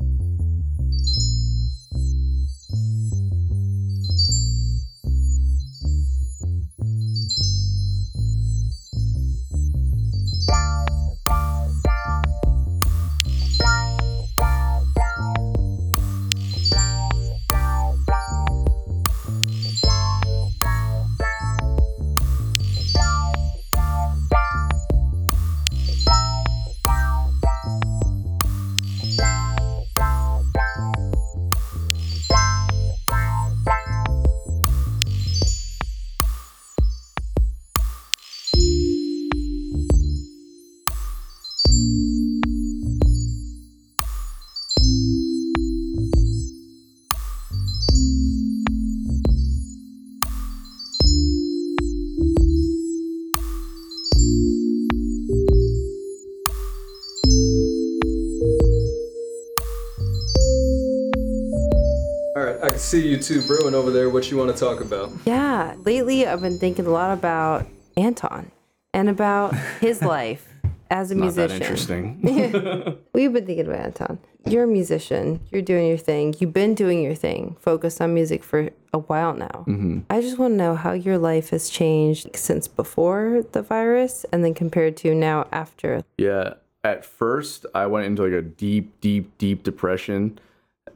Thank you. Right, I can see you two brewing over there. What you want to talk about? Yeah, lately I've been thinking a lot about Anton and about his life as a Not that musician. interesting. We've been thinking about Anton. You're a musician. You're doing your thing. You've been doing your thing, focused on music for a while now. Mm-hmm. I just want to know how your life has changed since before the virus and then compared to now after. Yeah. At first, I went into like a deep, deep, deep depression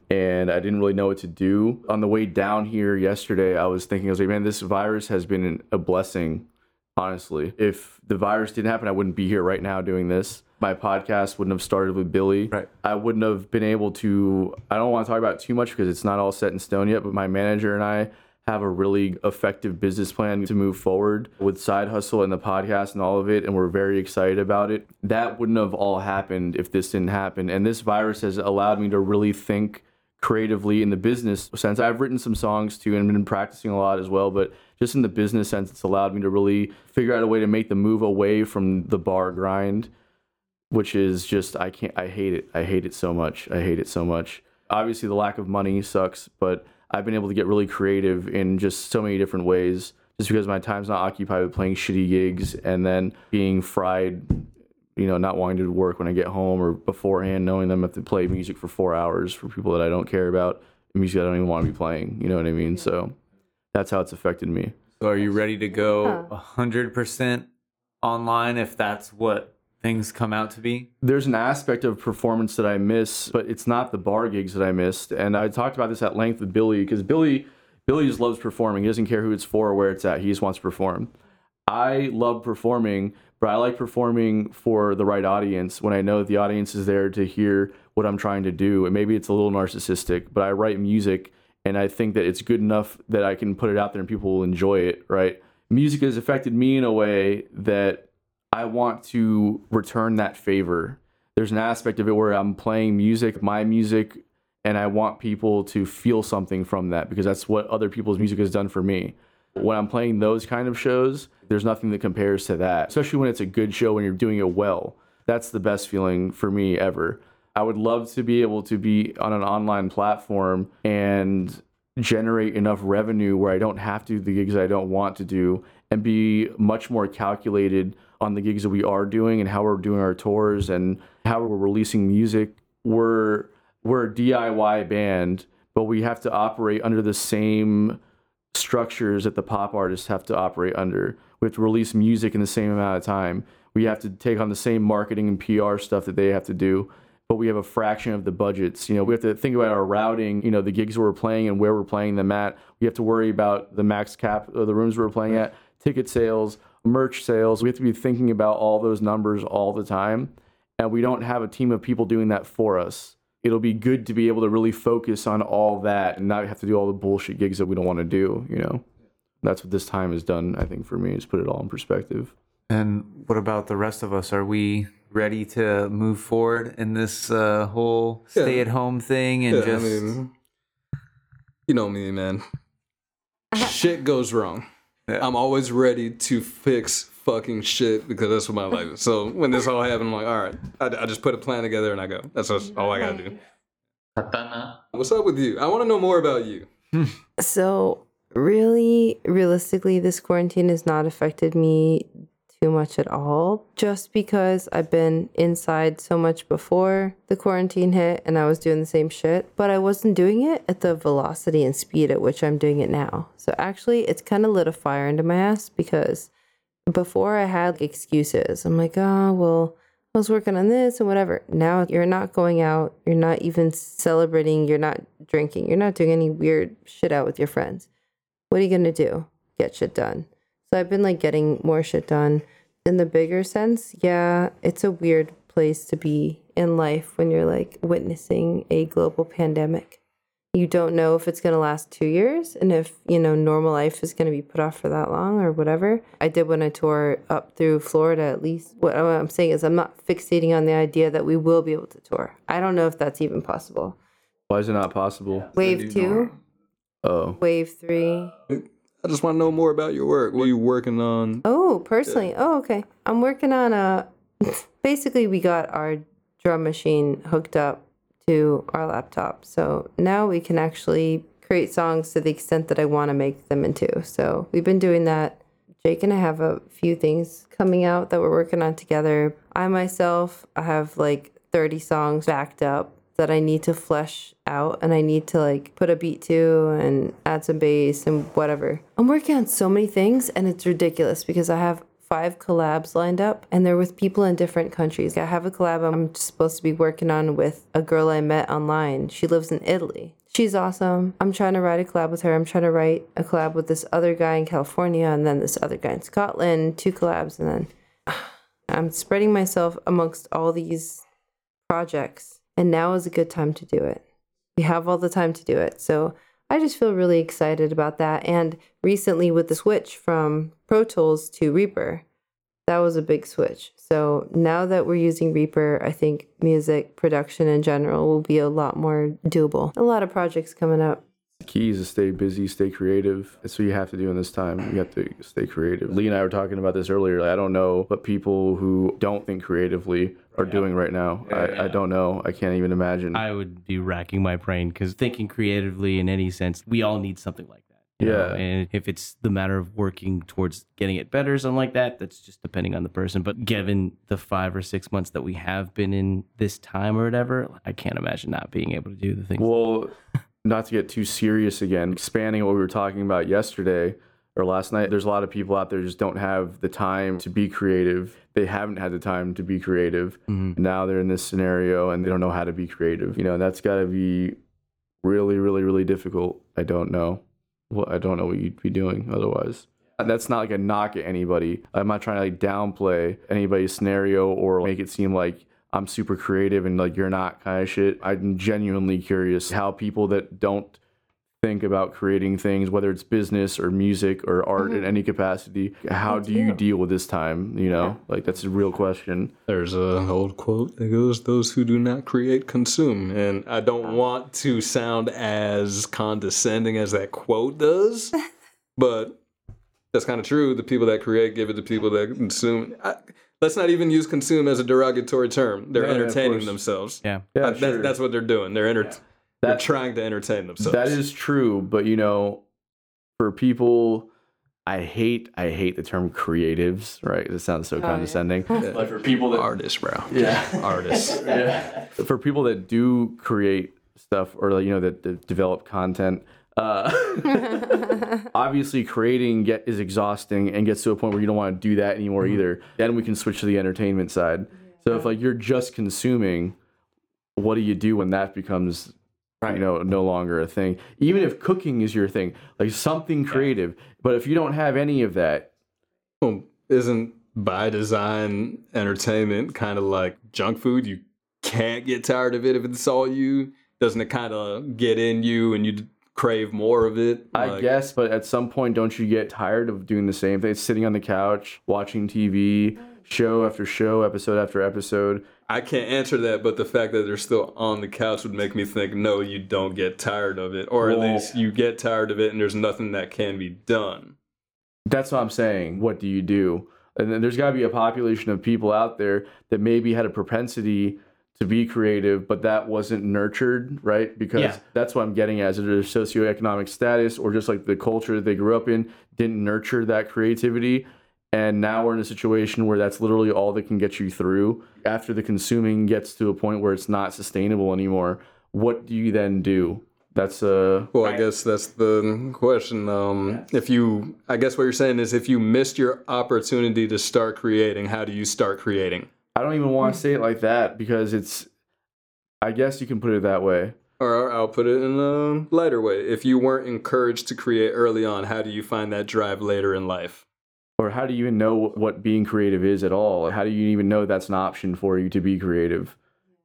and I didn't really know what to do. On the way down here yesterday, I was thinking, I was like, man, this virus has been a blessing, honestly. If the virus didn't happen, I wouldn't be here right now doing this. My podcast wouldn't have started with Billy. Right. I wouldn't have been able to, I don't want to talk about it too much because it's not all set in stone yet, but my manager and I have a really effective business plan to move forward with side hustle and the podcast and all of it and we're very excited about it that wouldn't have all happened if this didn't happen and this virus has allowed me to really think creatively in the business sense i've written some songs too and been practicing a lot as well but just in the business sense it's allowed me to really figure out a way to make the move away from the bar grind which is just I can't I hate it. I hate it so much. I hate it so much. Obviously the lack of money sucks, but I've been able to get really creative in just so many different ways just because my time's not occupied with playing shitty gigs and then being fried you know, not wanting to work when I get home or beforehand knowing them have to play music for 4 hours for people that I don't care about, music I don't even want to be playing, you know what I mean? So that's how it's affected me. So are you ready to go a hundred percent online if that's what things come out to be? there's an aspect of performance that I miss, but it's not the bar gigs that I missed. And I talked about this at length with Billy because Billy Billy just loves performing. He doesn't care who it's for or where it's at. He just wants to perform. I love performing, but I like performing for the right audience when I know that the audience is there to hear what I'm trying to do. And maybe it's a little narcissistic, but I write music and I think that it's good enough that I can put it out there and people will enjoy it, right? Music has affected me in a way that I want to return that favor. There's an aspect of it where I'm playing music, my music, and I want people to feel something from that because that's what other people's music has done for me. When I'm playing those kind of shows, there's nothing that compares to that, especially when it's a good show when you're doing it well. That's the best feeling for me ever. I would love to be able to be on an online platform and generate enough revenue where I don't have to do the gigs I don't want to do and be much more calculated on the gigs that we are doing and how we're doing our tours and how we're releasing music. We're we're a DIY band, but we have to operate under the same structures that the pop artists have to operate under. We have to release music in the same amount of time. We have to take on the same marketing and PR stuff that they have to do, but we have a fraction of the budgets. You know, we have to think about our routing, you know, the gigs we're playing and where we're playing them at. We have to worry about the max cap of the rooms we're playing at, ticket sales, merch sales. We have to be thinking about all those numbers all the time. And we don't have a team of people doing that for us. It'll be good to be able to really focus on all that and not have to do all the bullshit gigs that we don't want to do, you know. That's what this time has done, I think, for me, is put it all in perspective. And what about the rest of us? Are we ready to move forward in this uh, whole Yeah. stay at home thing and Yeah, just I mean, you know me, man. shit goes wrong. Yeah. I'm always ready to fix fucking shit because that's what my life is. So when this all happened, I'm like, all right, I, I just put a plan together and I go. That's just all I gotta do. Katana. What's up with you? I want to know more about you. So, really, realistically, this quarantine has not affected me too too much at all just because I've been inside so much before the quarantine hit and I was doing the same shit, but I wasn't doing it at the velocity and speed at which I'm doing it now. So actually, it's kind of lit a fire into my ass because before I had excuses. I'm like, oh, well, I was working on this and whatever. Now you're not going out. You're not even celebrating. You're not drinking. You're not doing any weird shit out with your friends. What are you going to do? Get shit done. So I've been like getting more shit done. In the bigger sense, yeah, it's a weird place to be in life when you're like witnessing a global pandemic. You don't know if it's going to last two years and if, you know, normal life is going to be put off for that long or whatever. I did when I tour up through Florida, at least. What I'm saying is, I'm not fixating on the idea that we will be able to tour. I don't know if that's even possible. Why is it not possible? Wave two, Oh, wave three. I just want to know more about your work. What are you working on? Oh, personally. Oh, okay. I'm working on a. Basically, we got our drum machine hooked up to our laptop. So now we can actually create songs to the extent that I want to make them into. So we've been doing that. Jake and I have a few things coming out that we're working on together. I myself I have like 30 songs backed up that I need to flesh out and I need to like put a beat to and add some bass and whatever. I'm working on so many things and it's ridiculous because I have five collabs lined up and they're with people in different countries. I have a collab I'm supposed to be working on with a girl I met online. She lives in Italy. She's awesome. I'm trying to write a collab with her. I'm trying to write a collab with this other guy in California and then this other guy in Scotland, two collabs and then I'm spreading myself amongst all these projects and now is a good time to do it. We have all the time to do it. So I just feel really excited about that. And recently, with the switch from Pro Tools to Reaper, that was a big switch. So now that we're using Reaper, I think music production in general will be a lot more doable. A lot of projects coming up. Key is to stay busy, stay creative. That's what you have to do in this time. You have to stay creative. Lee and I were talking about this earlier. Like, I don't know what people who don't think creatively are doing right now. I, I don't know. I can't even imagine. I would be racking my brain because thinking creatively in any sense, we all need something like that. you know? Yeah. And if it's the matter of working towards getting it better, or something like that, that's just depending on the person. But given the five or six months that we have been in this time or whatever, I can't imagine not being able to do the things. Well, not to get too serious again, expanding what we were talking about yesterday or last night, there's a lot of people out there just don't have the time to be creative. They haven't had the time to be creative. Mm-hmm. Now they're in this scenario and they don't know how to be creative. You know, that's got to be really, really, really difficult. I don't know. Well, I don't know what you'd be doing otherwise. That's not like a knock at anybody. I'm not trying to like downplay anybody's scenario or make it seem like I'm super creative and like you're not kind of shit. I'm genuinely curious how people that don't think about creating things, whether it's business or music or art in mm-hmm. any capacity, how do you deal with this time? You know, like that's a real question. There's a old quote that goes, "Those who do not create consume," and I don't want to sound as condescending as that quote does, but that's kind of true. The people that create give it to people that consume. I, let's not even use consume as a derogatory term. They're Yeah, yeah, entertaining course. themselves. yeah. Yeah, Uh, that's, that's what they're doing. They're enter- they're trying to entertain themselves. That is true, but you know, for people, I hate I hate the term creatives. Right? This sounds so yeah. condescending. Like for people that artists, bro. yeah, Artists. yeah, for people that do create stuff or you know that, that develop content. Uh, obviously, creating get is exhausting and gets to a point where you don't want to do that anymore either. Then we can switch to the entertainment side. So if like you're just consuming, what do you do when that becomes you know no longer a thing even if cooking is your thing like something creative but if you don't have any of that Well, isn't by design entertainment kind of like junk food? You can't get tired of it if it's all you. Doesn't it kind of get in you and you d- crave more of it? i Like, guess but at some point don't you get tired of doing the same thing sitting on the couch watching tv show after show episode after episode I can't answer that, but the fact that they're still on the couch would make me think, no, you don't get tired of it, or at Well- least you get tired of it, and there's nothing that can be done. that's what i'm saying what do you do and then there's got to be a population of people out there that maybe had a propensity to be creative, but that wasn't nurtured, right? Because Yeah. that's what I'm getting at. Is it their socioeconomic status or just like the culture that they grew up in didn't nurture that creativity? And now we're in a situation where that's literally all that can get you through. After the consuming gets to a point where it's not sustainable anymore, what do you then do? That's uh Well, I guess that's the question. Um, if you, I guess what you're saying is, if you missed your opportunity to start creating, how do you start creating? I don't even want to say it like that because it's I guess you can put it that way. Or I'll put it in a lighter way. If you weren't encouraged to create early on, how do you find that drive later in life? Or how do you even know what being creative is at all? How do you even know that's an option for you to be creative?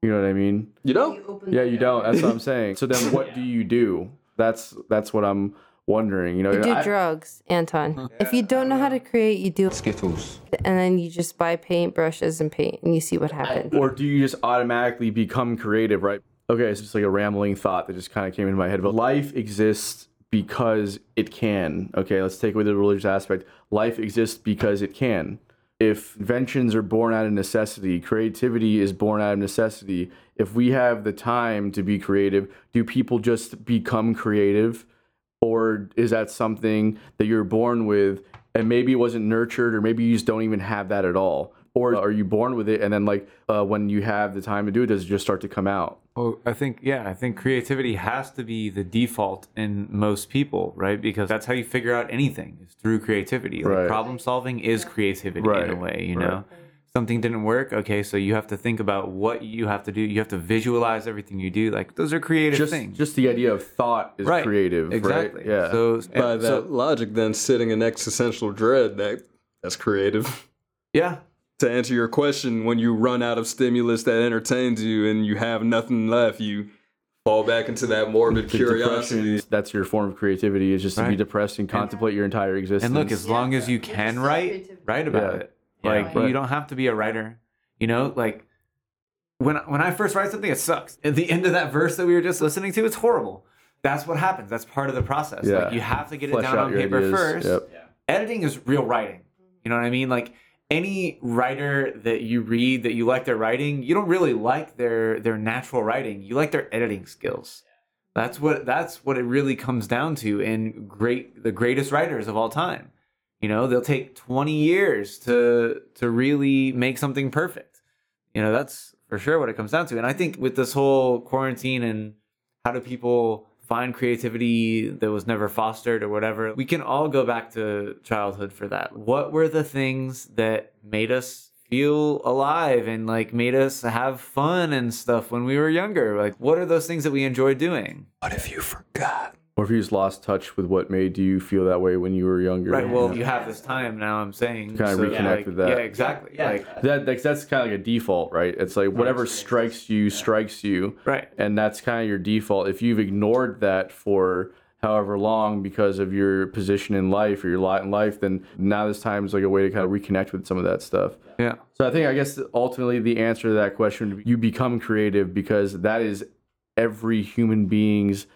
You know what I mean? You know, Yeah, you don't. That's what I'm saying. So then what do you do? That's that's what I'm wondering. You know, You do I- drugs, Anton. Mm-hmm. If you don't know how to create, you do Skittles. and then you just buy paint brushes and paint and you see what happens. or do you just automatically become creative, right? Okay, it's just like a rambling thought that just kind of came into my head. But life exists because it can. Okay, let's take away the religious aspect. Life exists because it can. If inventions are born out of necessity, creativity is born out of necessity. If we have the time to be creative, do people just become creative? Or is that something that you're born with and maybe it wasn't nurtured, or maybe you just don't even have that at all? Or are you born with it and then, like, uh, when you have the time to do it, does it just start to come out? Well, I think yeah, I think creativity has to be the default in most people, right? Because that's how you figure out anything is through creativity. Like Right. problem solving is creativity in a way, you right. Know. Something didn't work, okay, so you have to think about what you have to do. You have to visualize everything you do. Like those are creative Just, things. just the idea of thought is right. creative, Exactly. right? Yeah. So by and that so- logic, then sitting in existential dread, that that's creative. yeah. to answer your question, when you run out of stimulus that entertains you and you have nothing left, you fall back into that morbid curiosity. depression, that's your form of creativity is just to be depressed and contemplate your entire existence. And look, as long as you can write, write about Yeah. it. Like right. you don't have to be a writer. You know, like when when I first write something, it sucks. At the end of that verse that we were just listening to, it's horrible. That's what happens. That's part of the process. Yeah. Like you have to get it down on paper ideas. first. Yep. Editing is real writing. You know what I mean? Like any writer that you read that you like their writing, you don't really like their their natural writing. You like their editing skills. That's what that's what it really comes down to in great the greatest writers of all time. You know, they'll take 20 years to to really make something perfect. You know, that's for sure what it comes down to. And I think with this whole quarantine and how do people find creativity that was never fostered or whatever, we can all go back to childhood for that. What were the things that made us feel alive and like made us have fun and stuff when we were younger? Like what are those things that we enjoy doing? What if you forgot? Or if you just lost touch with what made you feel that way when you were younger. Right. Well, you have this time now. I'm saying Kinda so, reconnect like, with that. Yeah, exactly. Like that like, that's kind of like a default, right? It's like whatever strikes you strikes you, right. and that's kind of your default. If you've ignored that for however long because of your position in life or your lot in life, then now this time is like a way to kind of reconnect with some of that stuff. Yeah. So I think I guess ultimately the answer to that question you become creative because that is every human being's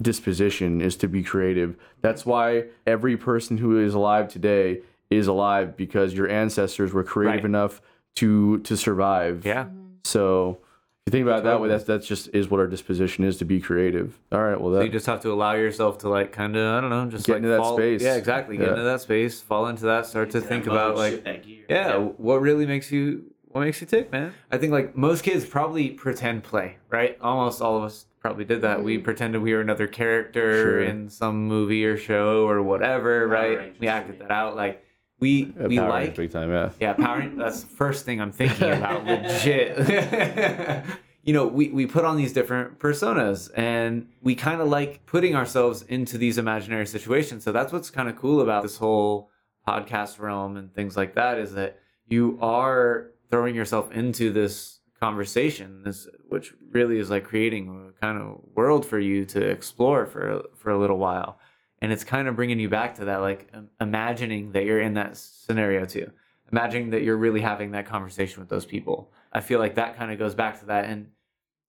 disposition is to be creative. That's why every person who is alive today is alive because your ancestors were creative Right. enough to to survive. Yeah. So if you think about it that way, that's that's just is what our disposition is to be creative. All right, well So you just have to allow yourself to like kind of I don't know, just Get like into that space. Yeah, exactly. Get Yeah. into that space, fall into that, start to think about like yeah, what really makes you what makes you tick, man. I think like most kids probably pretend play, right? Almost all of us probably did that. We pretended we were another character Sure. in some movie or show or whatever, right? Rangers We acted that out. Like we Yeah, we Power like big time, yeah. yeah, Power that's the first thing I'm thinking about, legit. you know, we, we put on these different personas and we kind of like putting ourselves into these imaginary situations. So that's what's kind of cool about this whole podcast realm and things like that is that you are throwing yourself into this conversation, this which really is like creating a kind of world for you to explore for for a little while. And it's kind of bringing you back to that like imagining that you're in that scenario too. Imagining that you're really having that conversation with those people. I feel like that kind of goes back to that. And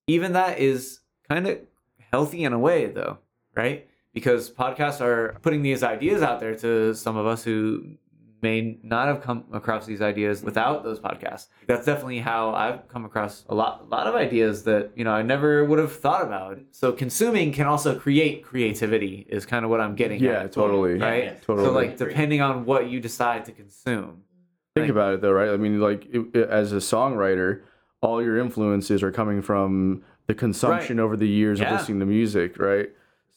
even that is kind of healthy in a way though right? Because podcasts are putting these ideas out there to some of us who may not have come across these ideas without those podcasts. That's definitely how I've come across a lot, a lot of ideas that you know I never would have thought about. So consuming can also create creativity, is kind of what I'm getting Yeah, at. totally. Right. yeah, totally. So like depending on what you decide to consume. Think about it though, right? I mean, like it, it- as a songwriter, all your influences are coming from the consumption over the years Yeah. of listening to music, right?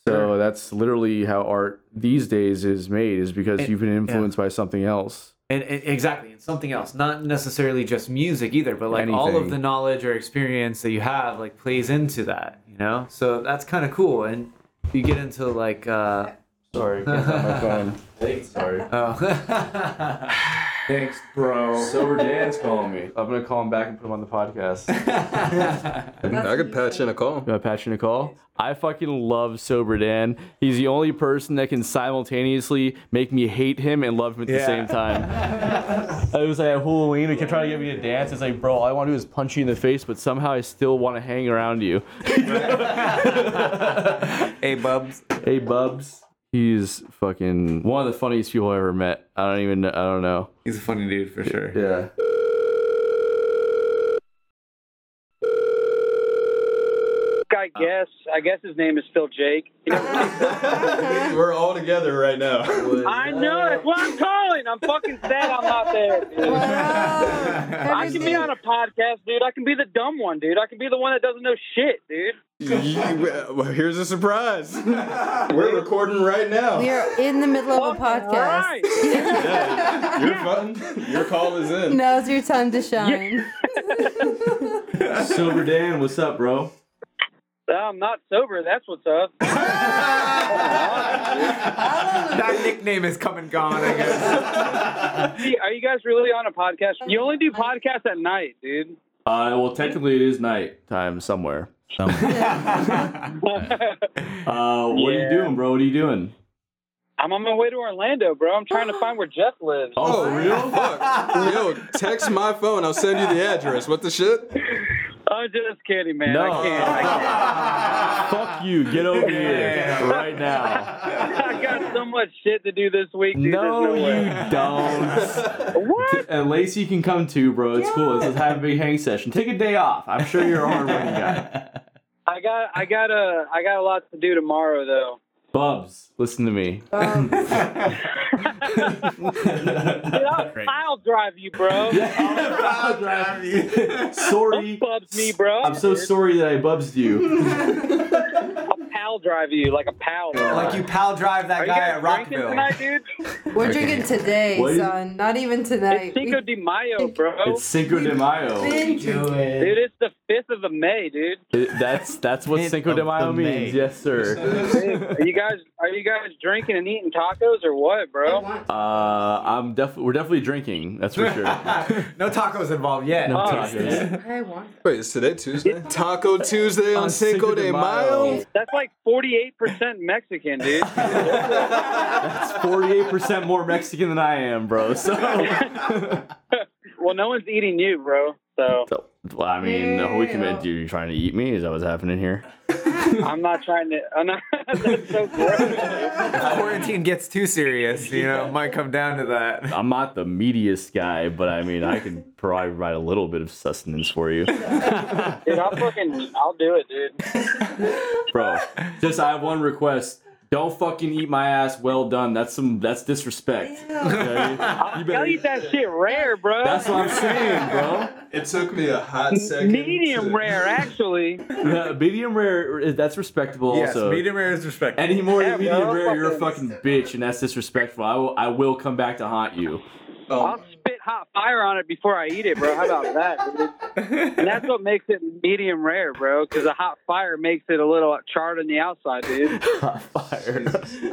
So Sure. that's literally how art these days is made, is because And- you've been influenced by something else. And, and exactly, and something else, not necessarily just music either, but like all of the knowledge or experience that you have, like plays into that, you know. So that's kind of cool, and you get into like, uh, Sorry, can't find my phone. Hey, sorry. oh, Thanks, bro. Sober Dan's calling me. I'm gonna call him back and put him on the podcast. I could patch in a call. You want to patch in a call? I fucking love Sober Dan. He's the only person that can simultaneously make me hate him and love him at the Yeah. same time. I was like at Halloween, he kept trying to get me to dance. It's like, bro, all I want to do is punch you in the face, but somehow I still want to hang around you. hey, Bubs. hey, Bubs. He's fucking one of the funniest people I ever met. I don't even, I don't know. He's a funny dude for sure. Yeah. I guess. I guess his name is still Jake. We're all together right now. I know. That's what I'm calling. I'm fucking sad I'm not there. Dude. I can be on a podcast, dude. I can be the dumb one, dude. I can be the one that doesn't know shit, dude. You- well, here's a surprise. We're recording right now. We are in the middle of a podcast. right. Your fun. Your call is in. Now's your time to shine. Sober Dan, what's up, bro? I'm not sober. That's what's up. That nickname is come and gone, I guess. Hey, Are you guys really on a podcast? You only do podcasts at night, dude. Uh, well, technically it is night time somewhere. Some- Uh, what are you doing, bro? What are you doing? I'm on my way to Orlando, bro. I'm trying to find where Jeff lives. Oh, for real? Fuck. Yo, text my phone. I'll send you the address. What the shit? I'm just kidding, man. No. I can't. I can't. Fuck you. Get over here right now. I got so much shit to do this week, dude. No, no you don't. What? And Lacey can come too, bro. It's cool. Let's have a big hang session. Take a day off. I'm sure you're a hard-working guy. I got, I got a, I got a lot to do tomorrow, though. Bubs, listen to me. Um, Dude, I'll, I'll drive you, bro. I'll drive you. Sorry. Bubs me, bro. I'm so sorry that I bubsed you. I'll pal drive you like a pal. Bro. like you pal drive that Are you guy guys at drinking Rockville. tonight, dude? we're drinking today, What is- son. Not even tonight. It's Cinco de Mayo, bro. It's Cinco de Mayo. Been- Dude, it's the fifth of the May, dude. It- that's that's what Hint Cinco de Mayo means. May. Yes, sir. Are you guys, are you guys drinking and eating tacos or what, bro? Uh, I'm definitely we're definitely drinking. That's for sure. no tacos involved yet. No Oh, tacos. I want. Wait, is today Tuesday? Taco Tuesday on, On Cinco de Mayo? That's like 48% Mexican, dude. That's 48% more Mexican than I am, bro. So, well, no one's eating you, bro. So So, well, I mean, we commit. You trying to eat me? Is that what's happening here? I'm not trying to. Oh, I'm not, that's so gross. quarantine gets too serious, you know, it might come down to that. I'm not the meatiest guy, but I mean, I can probably provide a little bit of sustenance for you, Dude, I'll fucking, I'll do it, dude. bro. Just I have one request. Don't fucking eat my ass. Well done. That's some. That's disrespect. Okay? You I'll better- eat that shit rare, bro. That's what I'm saying, bro. It took me a hot second. Medium to- rare, actually. Yeah, medium rare. is- That's respectable. Yes, also, medium rare is respectful. Any more Yeah, than medium bro, rare, you're a fucking- fucking bitch, and that's disrespectful. I will, I will come back to haunt you. Um, I'll spit hot fire on it before I eat it, bro. How about that? Dude? And that's what makes it medium rare, bro. Because a hot fire makes it a little charred on the outside, dude. Hot fire.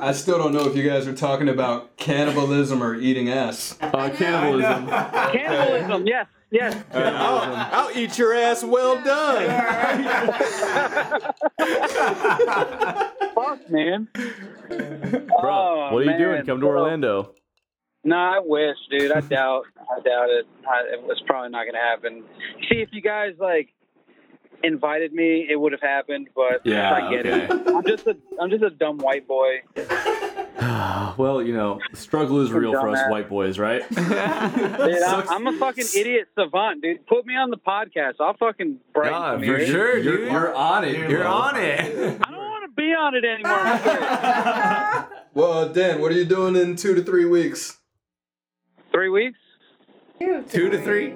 I still don't know if you guys are talking about cannibalism or eating ass. Uh, cannibalism. Cannibalism, yes, yes. I'll, I'll eat your ass well done. Fuck, man. Bro, Oh, what are you man. doing? Come to Well, Orlando. No, I wish, dude. I doubt. I doubt it. I, it was probably not gonna happen. See, if you guys like invited me, it would have happened. But Yeah, I get okay. it. I'm just a I'm just a dumb white boy. well, you know, struggle is real for us Dumbass. white boys, right? Dude, I'm, I'm a fucking idiot savant, dude. Put me on the podcast. I'll fucking brighten God, some for ears. sure, you're, you're on it. You're bro. on it. I don't want to be on it anymore. Well, Dan, what are you doing in two to three weeks? Three weeks? Two to three.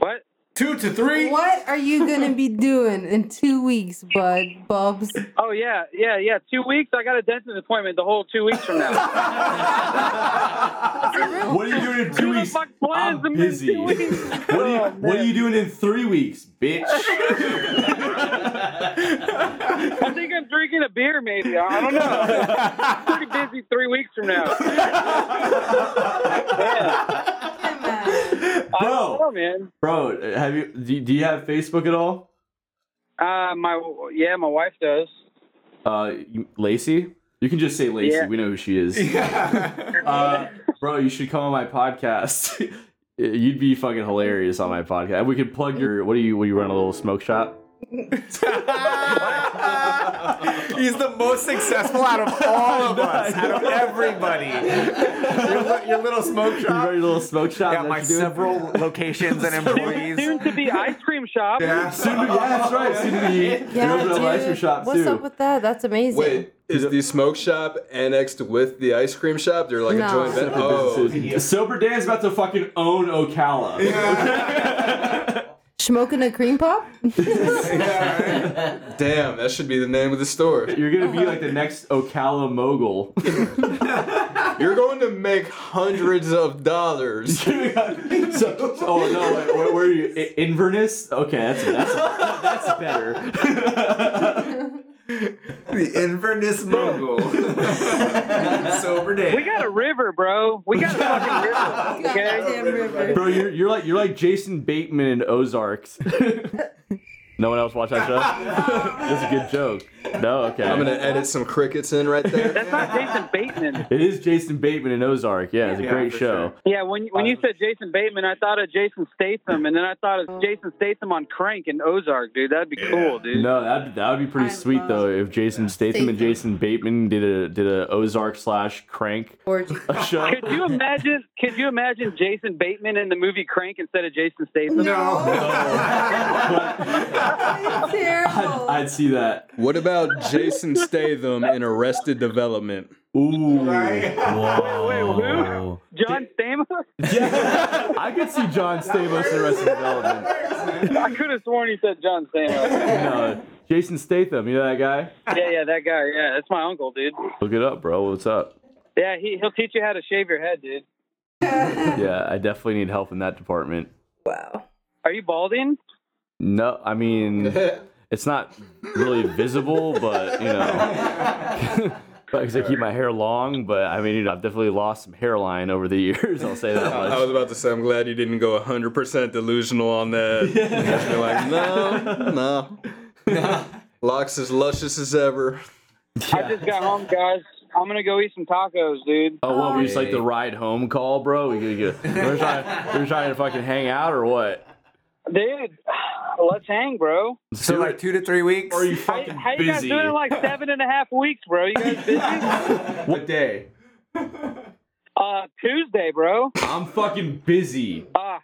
What? Two to three. What are you gonna be doing in two weeks, bud, Bubs? Oh yeah, yeah, yeah. Two weeks. I got a dentist appointment the whole two weeks from now. What are you doing in two Who the weeks? fuck plans I'm them in busy. two weeks? What are you Oh, What are you doing in three weeks, bitch? I think I'm drinking a beer, maybe. I don't know. Pretty busy three weeks from now. I Bro. know, man. Bro, have you do, do you have Facebook at all? Uh, my yeah, my wife does. Uh, you- Lacey. You can just say Lacey. Yeah. We know who she is. uh, bro, you should come on my podcast. You'd be fucking hilarious on my podcast. We could plug your. What do you? What do you run a little smoke shop? He's the most successful out of all of us, out of everybody. Your, your little smoke shop. your little smoke shop. Got that my you're doing? several locations and employees. Soon to be ice cream shop. Yeah, Soon to, be. yeah, that's right. Soon to be. Yeah, you're opening ice cream shop What's too. up with that? That's amazing. Wait, is the smoke shop annexed with the ice cream shop? They're like No. a joint venture. Oh, Businesses. Sober Dan's about to fucking own Ocala. Smoking a cream pop? damn, that should be the name of the store. You're gonna be like the next Ocala mogul. You're going to make hundreds of dollars. so, oh no, wait, where, where are you? Inverness? Okay, that's that's that's better. The Inverness mogul. Sober day. We got a river, bro. We got a fucking river. Okay. Goddamn river. Bro, you're you're like you're like Jason Bateman in Ozarks. no one else watch that show? That's a good joke. No, okay. I'm gonna edit some crickets in right there. That's not Jason Bateman. It is Jason Bateman in Ozark. Yeah, it's a Yeah, great for show. Yeah, when when you uh, said Jason Bateman, I thought of Jason Statham, and then I thought of Jason Statham on Crank in Ozark, dude. That'd be cool, dude. No, that that would be pretty I sweet though if Jason Statham and Jason Bateman did a did a Ozark slash Crank Gorgeous. show. Could you imagine? Could you imagine Jason Bateman in the movie Crank instead of Jason Statham? No. Terrible. I'd see that. What about Jason Statham in Arrested Development? Ooh. Whoa. John Stamos? Yeah, I could see John Stamos in Arrested Development. I could have sworn he said John Stamos. No, Jason Statham, you know that guy? Yeah, yeah, that guy. Yeah, that's my uncle, dude. Look it up, bro. What's up? Yeah, he he'll teach you how to shave your head, dude. Yeah, I definitely need help in that department. wow. Are you balding? No, I mean, it's not really visible, but you know. Because I keep my hair long, but I mean, you know, I've definitely lost some hairline over the years. I'll say that I was about to say, I'm glad you didn't go 100% delusional on that. You're like, no, no. Locks as luscious as ever. I just got home, guys. I'm gonna go eat some tacos, dude. Oh, what? We just like the ride home call, bro. We could get, we're trying, we're trying to fucking hang out or what? Dude, let's hang, bro. So like two to three weeks. Or are you How, fucking how you guys doing in like seven and a half weeks, bro? You guys busy? What day? Uh, Tuesday, bro. I'm fucking busy. Uh,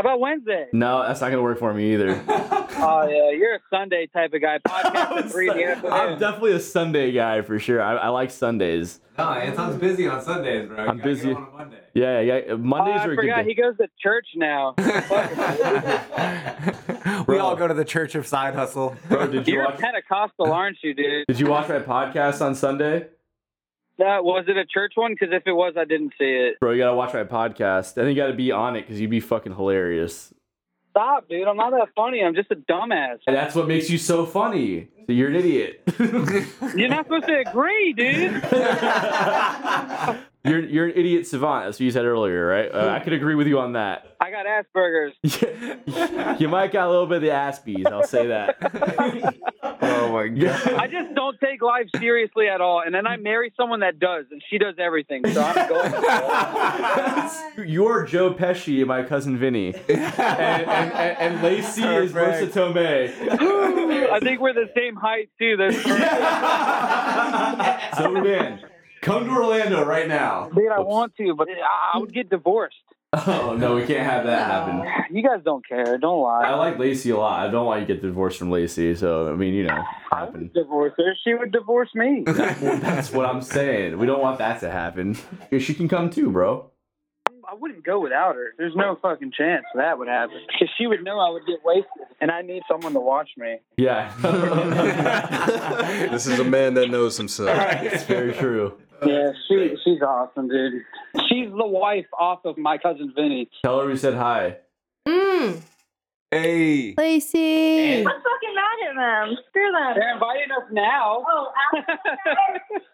how about Wednesday? No, that's not gonna work for me either. Oh yeah, you're a Sunday type of guy. Podcast at three in the I'm definitely a Sunday guy for sure. I, I like Sundays. No, Anton's busy on Sundays, bro. I'm busy. on a Monday. Yeah, yeah. Oh, Mondays I are a good forgot day. he goes to church now. we all go to the Church of Side Hustle. Bro, did you You're a watch? Pentecostal, aren't you, dude? Did you watch my podcast on Sunday? That was it a church one? Because if it was, I didn't see it. Bro, you gotta watch my podcast. I think you gotta be on it because you'd be fucking hilarious. Stop, dude. I'm not that funny. I'm just a dumbass. And that's what makes you so funny. So you're an idiot. You're not supposed to agree, dude. you're you're an idiot savant. That's what you said earlier, right? Uh, I could agree with you on that. I got Asperger's. you might got a little bit of the Aspies. I'll say that. Oh my god. I just don't take life seriously at all, and then I marry someone that does, and she does everything. So I'm going. To You're Joe Pesci my cousin Vinny. And, and, and, and Lacey is Marissa Perfect. Tomei. I think we're the same height too. That's So, man, come to Orlando right now. dude, I want to, but I I would get divorced. Oh, no, we can't have that happen. You guys don't care. Don't lie. I like Lacey a lot. I don't want you to get divorced from Lacey. So, I mean, you know, I happen. would divorce her. She would divorce me. That's what I'm saying. We don't want that to happen. She can come too, bro. I wouldn't go without her. There's no fucking chance that would happen. Because she would know I would get wasted, and I need someone to watch me. Yeah. This is a man that knows himself. it's very true. Yeah, she she's awesome, dude. She's the wife off of my cousin Vinny. Tell her we said hi. Mm, Hey. Lacey. I'm fucking mad at them. Screw them. They're inviting us now. Oh,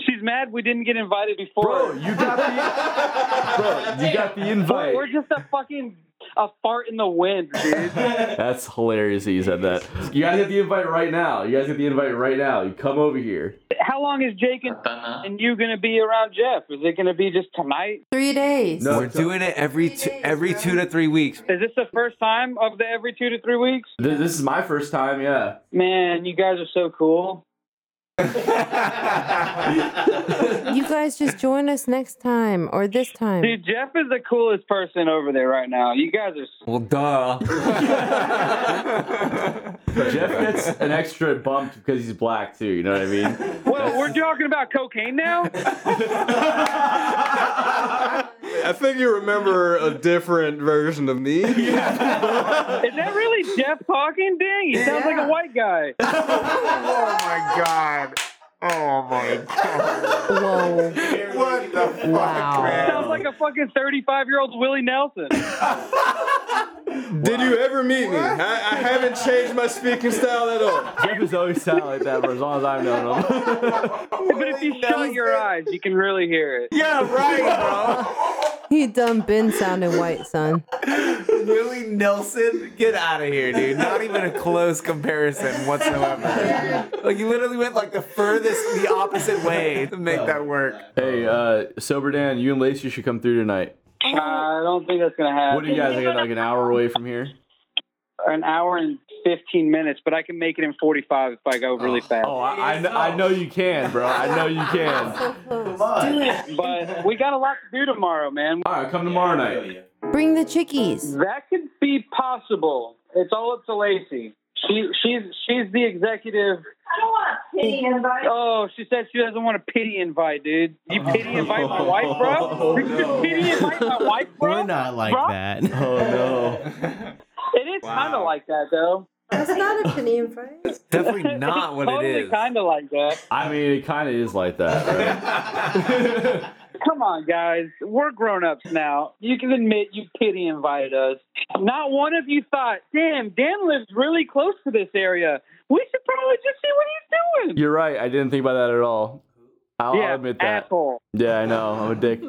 She's mad we didn't get invited before. Bro, you got the Bro, you got the Bro, invite. we're just a fucking a fart in the wind, dude. That's hilarious that you said that. You guys get the invite right now. You guys get the invite right now. You come over here. How long is Jake and, and you gonna be around Jeff? Is it gonna be just tonight? Three days. No. We're doing it every two, every two to three weeks. Is this the first time of the every two to three weeks? Th- This is my first time, yeah. Man, you guys are so cool. You guys just join us next time or this time. Dude, Jeff is the coolest person over there right now. You guys are. Well, duh. Jeff gets an extra bump because he's black too. You know what I mean? Well, we're talking about cocaine now. I think you remember a different version of me. Is that really Jeff talking? Dang, he sounds like a white guy. oh my god. Oh my god. Whoa. What the fuck, Wow. Sounds like a fucking 35 year old Willie Nelson. Did you ever meet me? I, I haven't changed my speaking style at all. Jeff has always sounded like that for as long as I've known him. But if you shut your eyes, you can really hear it. Yeah, right, He done been sounding white, son. bro. Willie Nelson, get out of here, dude. Not even a close comparison whatsoever. Like you literally went like the furthest, the opposite way to make that work. hey, uh, sober Dan, you and Lacey should come through tonight. I don't think that's gonna happen. What do you guys like? Like an hour away from here? An hour and 15 minutes, but I can make it in 45 if I go really oh. fast. Oh, I, I, kn- I know you can, bro. I know you can. Do it. But we got a lot to do tomorrow, man. All right, come tomorrow night. Bring the chickies. That could be possible. It's all up to Lacey. She she's she's the executive. I don't want a pity invite. Oh, she said she doesn't want a pity invite, dude. You oh. pity invite my wife, bro? Oh, you just pity invite my wife, bro? We're not like Bro? that. Oh no. It is kind of like that, though. That's not a penny invite. Definitely not what totally it is. kind of like that. I mean, it kind of is like that. Right? Come on, guys. We're grown ups now. You can admit you pity invited us. Not one of you thought, damn, Dan lives really close to this area. We should probably just see what he's doing. You're right. I didn't think about that at all. I'll, yeah, I'll admit that. asshole. Yeah, I know. I'm a dick.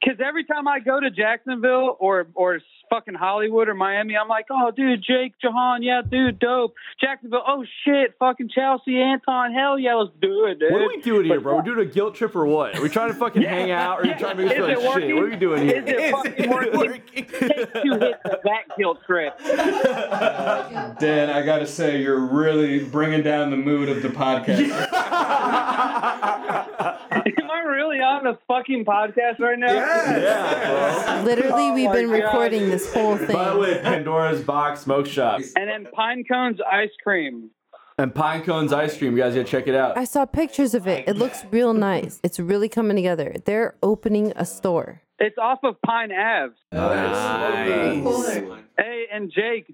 Because every time I go to Jacksonville or or fucking Hollywood or Miami, I'm like, oh, dude, Jake, Jahan, yeah, dude, dope. Jacksonville, oh shit, fucking Chelsea, Anton, hell yeah, let's do it, dude. What are we doing here, bro? We're doing a guilt trip or what? Are we trying to fucking hang out or are you trying to make us feel like it shit? What are we doing here? Is it fucking working? Take two hits of that guilt trip. Dan, I gotta say, you're really bringing down the mood of the podcast. Am I really the fucking podcast right now? Yeah, Literally, oh we've my been God. recording this whole bro. By the thing. way, Pandora's Box Smoke Shop And then pine cones ice cream. and Pine Cones Ice Cream. You guys gotta check it out. I saw pictures of it. It looks real nice. It's really coming together. They're opening a store. It's off of Pine Ave. Nice. Hey, and Jake,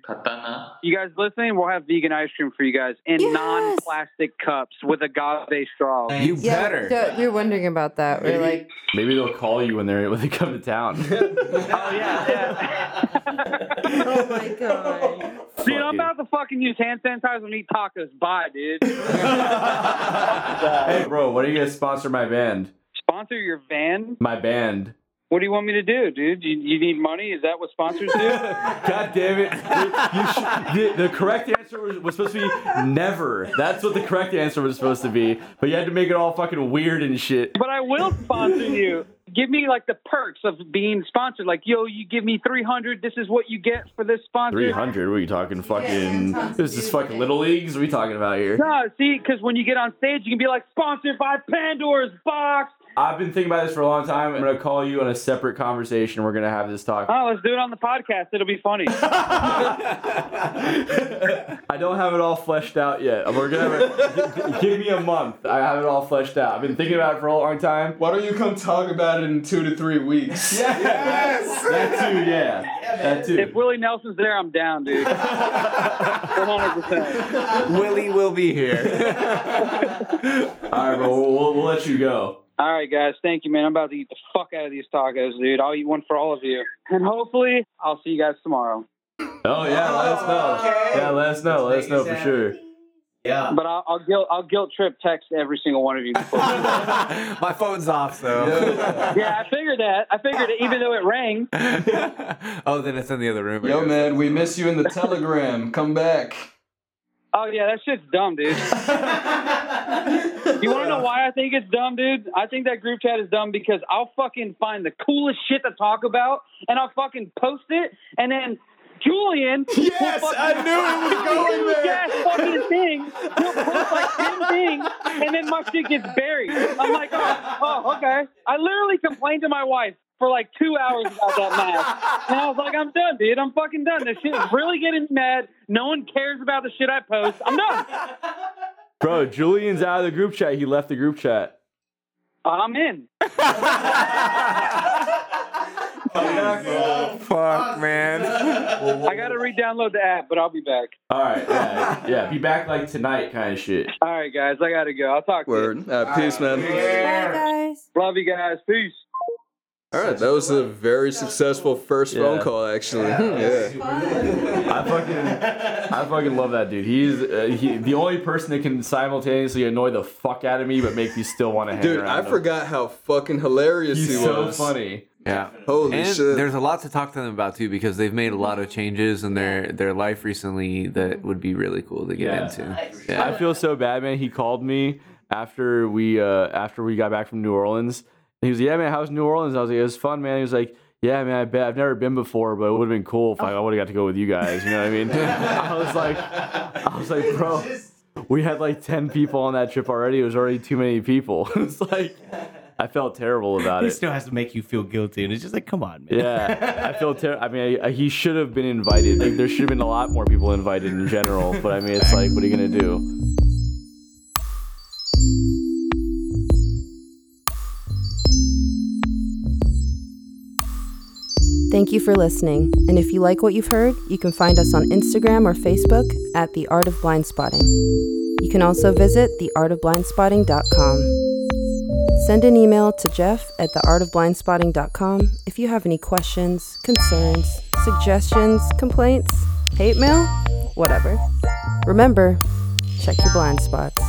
you guys listening? We'll have vegan ice cream for you guys in Yes. non-plastic cups with a agave straws. You Yeah, better. d- we were wondering about that. We're like, Maybe they'll call you when they're when they come to town. Oh yeah, yeah. oh my god. Dude, I'm about to fucking use hand sanitizer and eat tacos. Bye, dude. hey, bro, what are you gonna sponsor my band? Sponsor your van? My band. What do you want me to do, dude? You, you need money? Is that what sponsors do? God damn it! You, you should, the, the correct answer answer was, was supposed to be never. That's what the correct answer was supposed to be. But you had to make it all fucking weird and shit. But I will sponsor you. Give me like the perks of being sponsored. Like, yo, you give me three hundred. This is what you get for this sponsor. Three hundred? What are you talking? Fucking? This is fucking little leagues. What are we talking about here? No, see, because when you get on stage, you can be like sponsored by Pandora's Box. I've been thinking about this for a long time. I'm gonna call you on a separate conversation. We're gonna have this talk. Oh, let's do it on the podcast. It'll be funny. I don't have it all fleshed out yet. We're gonna give me a month. I have it all fleshed out. I've been thinking about it for a long time. Why don't you come talk about it in two to three weeks? Yes! That too, yeah. That too. if Willie Nelson's there, I'm down, dude. One hundred percent. Willie will be here. All right, bro. We'll, we'll, we'll let you go. All right, guys. Thank you, man. I'm about to eat the fuck out of these tacos, dude. I'll eat one for all of you, and hopefully, I'll see you guys tomorrow. Oh yeah, let us know. Yeah, let us know. Let us know for sure. Yeah. But I'll, I'll guilt I'll guilt trip text every single one of you. Before you do that. My phone's off, so. yeah, I figured that. I figured it, even though it rang. oh, then it's in the other room. Yo, guess. man, we miss you in the telegram. Come back. Oh yeah, that shit's dumb, dude. you want to know why I think it's dumb, dude? I think that group chat is dumb because I'll fucking find the coolest shit to talk about, and I'll fucking post it, and then Julian. Yes, will fucking, I knew it was going there. Yes, fucking thing. He'll post like ten things, and then my shit gets buried. I'm like, oh, oh, okay. I literally complained to my wife for like two hours about that match. And I was like, I'm done, dude. I'm fucking done. This shit is really getting mad. No one cares about the shit I post. I'm done. Bro, Julian's out of the group chat. He left the group chat. I'm in. Fuck, man. I gotta re-download the app, but I'll be back. All right, yeah, yeah. Be back like tonight, kind of shit. All right, guys. I gotta go. I'll talk to Word. Uh, peace, man. Bye, guys. Love you guys. Peace. All right, that was a very successful first phone Yeah. call, actually. Yeah. I fucking, I fucking love that dude. He's uh, he, the only person that can simultaneously annoy the fuck out of me, but make me still want to hang out. Dude, around. I him. forgot how fucking hilarious He's he so was. funny. Yeah. Holy and shit. there's a lot to talk to them about too because they've made a lot of changes in their their life recently that would be really cool to get Yeah. into. Yeah. I feel so bad, man. He called me after we uh after we got back from New Orleans. He was, like, yeah, man, how's New Orleans? I was like, it was fun, man. He was like, yeah, man, I bet I've never been before, but it would have been cool if I would have got to go with you guys. You know what I mean? I was like, I was like, bro, we had like ten people on that trip already. It was already too many people. it's like, I felt terrible about He it. He still has to make you feel guilty, and it's just like, come on, man. Yeah, I feel terrible. I mean, I, I, he should have been invited. Like, there should have been a lot more people invited in general. But I mean, it's like, what are you gonna do? Thank you for listening. And if you like what you've heard, you can find us on Instagram or Facebook at The Art of Blind Spotting. You can also visit theartofblindspotting.com. Send an email to Jeff at theartofblindspotting.com if you have any questions, concerns, suggestions, complaints, hate mail, whatever. Remember, check your blind spots.